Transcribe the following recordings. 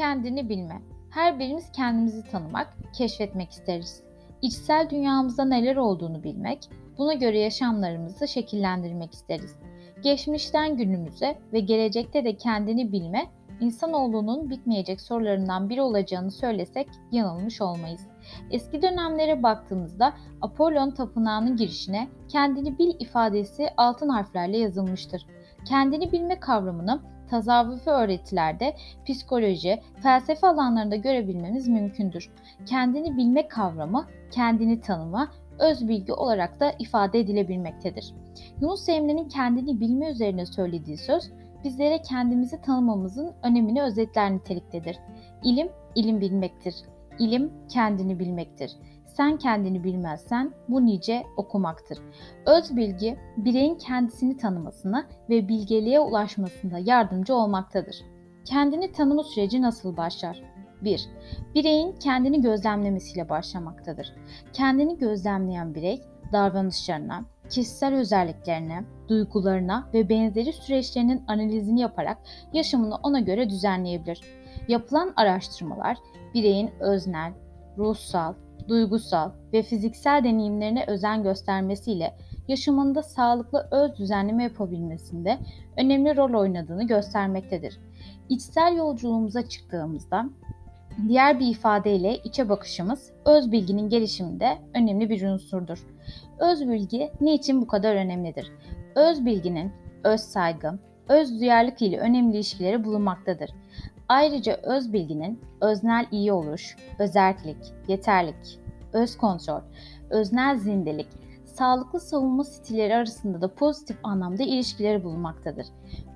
Kendini bilme. Her birimiz kendimizi tanımak, keşfetmek isteriz. İçsel dünyamızda neler olduğunu bilmek, buna göre yaşamlarımızı şekillendirmek isteriz. Geçmişten günümüze ve gelecekte de kendini bilme, insanoğlunun bitmeyecek sorularından biri olacağını söylesek yanılmış olmayız. Eski dönemlere baktığımızda Apollon tapınağının girişine kendini bil ifadesi altın harflerle yazılmıştır. Kendini bilme kavramını tasavvufi öğretilerde, psikoloji, felsefe alanlarında görebilmemiz mümkündür. Kendini bilme kavramı, kendini tanıma, öz bilgi olarak da ifade edilebilmektedir. Yunus Emre'nin kendini bilme üzerine söylediği söz, bizlere kendimizi tanımamızın önemini özetler niteliktedir. İlim, ilim bilmektir. İlim, kendini bilmektir. Sen kendini bilmezsen bu nice okumaktır. Öz bilgi bireyin kendisini tanımasına ve bilgeliğe ulaşmasında yardımcı olmaktadır. Kendini tanıma süreci nasıl başlar? 1. Bireyin kendini gözlemlemesiyle başlamaktadır. Kendini gözlemleyen birey davranışlarına, kişisel özelliklerine, duygularına ve benzeri süreçlerinin analizini yaparak yaşamını ona göre düzenleyebilir. Yapılan araştırmalar bireyin öznel, ruhsal, duygusal ve fiziksel deneyimlerine özen göstermesiyle yaşamında sağlıklı öz düzenleme yapabilmesinde önemli rol oynadığını göstermektedir. İçsel yolculuğumuza çıktığımızda diğer bir ifadeyle içe bakışımız öz bilginin gelişiminde önemli bir unsurdur. Öz bilgi niçin bu kadar önemlidir? Öz bilginin öz saygı, öz duyarlılık ile önemli ilişkileri bulunmaktadır. Ayrıca öz bilginin öznel iyi oluş, özerklik, yeterlik, öz kontrol, öznel zindelik, sağlıklı savunma stilleri arasında da pozitif anlamda ilişkileri bulunmaktadır.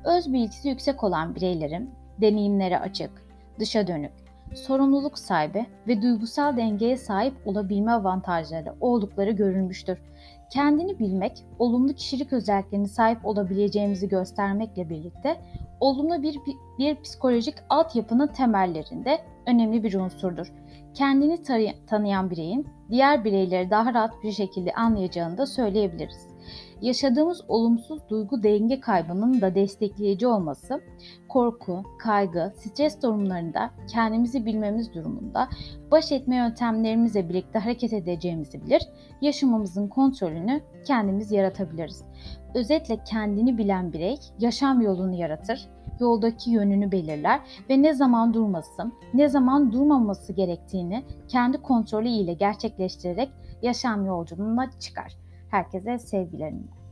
Öz bilgisi yüksek olan bireylerin deneyimlere açık, dışa dönük, sorumluluk sahibi ve duygusal dengeye sahip olabilme avantajları oldukları görülmüştür. Kendini bilmek, olumlu kişilik özelliklerine sahip olabileceğimizi göstermekle birlikte olumlu bir, bir psikolojik altyapının temellerinde önemli bir unsurdur. Kendini tanıyan bireyin diğer bireyleri daha rahat bir şekilde anlayacağını da söyleyebiliriz. Yaşadığımız olumsuz duygu denge kaybının da destekleyici olması, korku, kaygı, stres durumlarında kendimizi bilmemiz durumunda baş etme yöntemlerimizle birlikte hareket edeceğimizi bilir, yaşamımızın kontrolünü kendimiz yaratabiliriz. Özetle kendini bilen birey yaşam yolunu yaratır, yoldaki yönünü belirler ve ne zaman durması, ne zaman durmaması gerektiğini kendi kontrolü ile gerçekleştirerek yaşam yolculuğuna çıkar. Herkese sevgilerimle.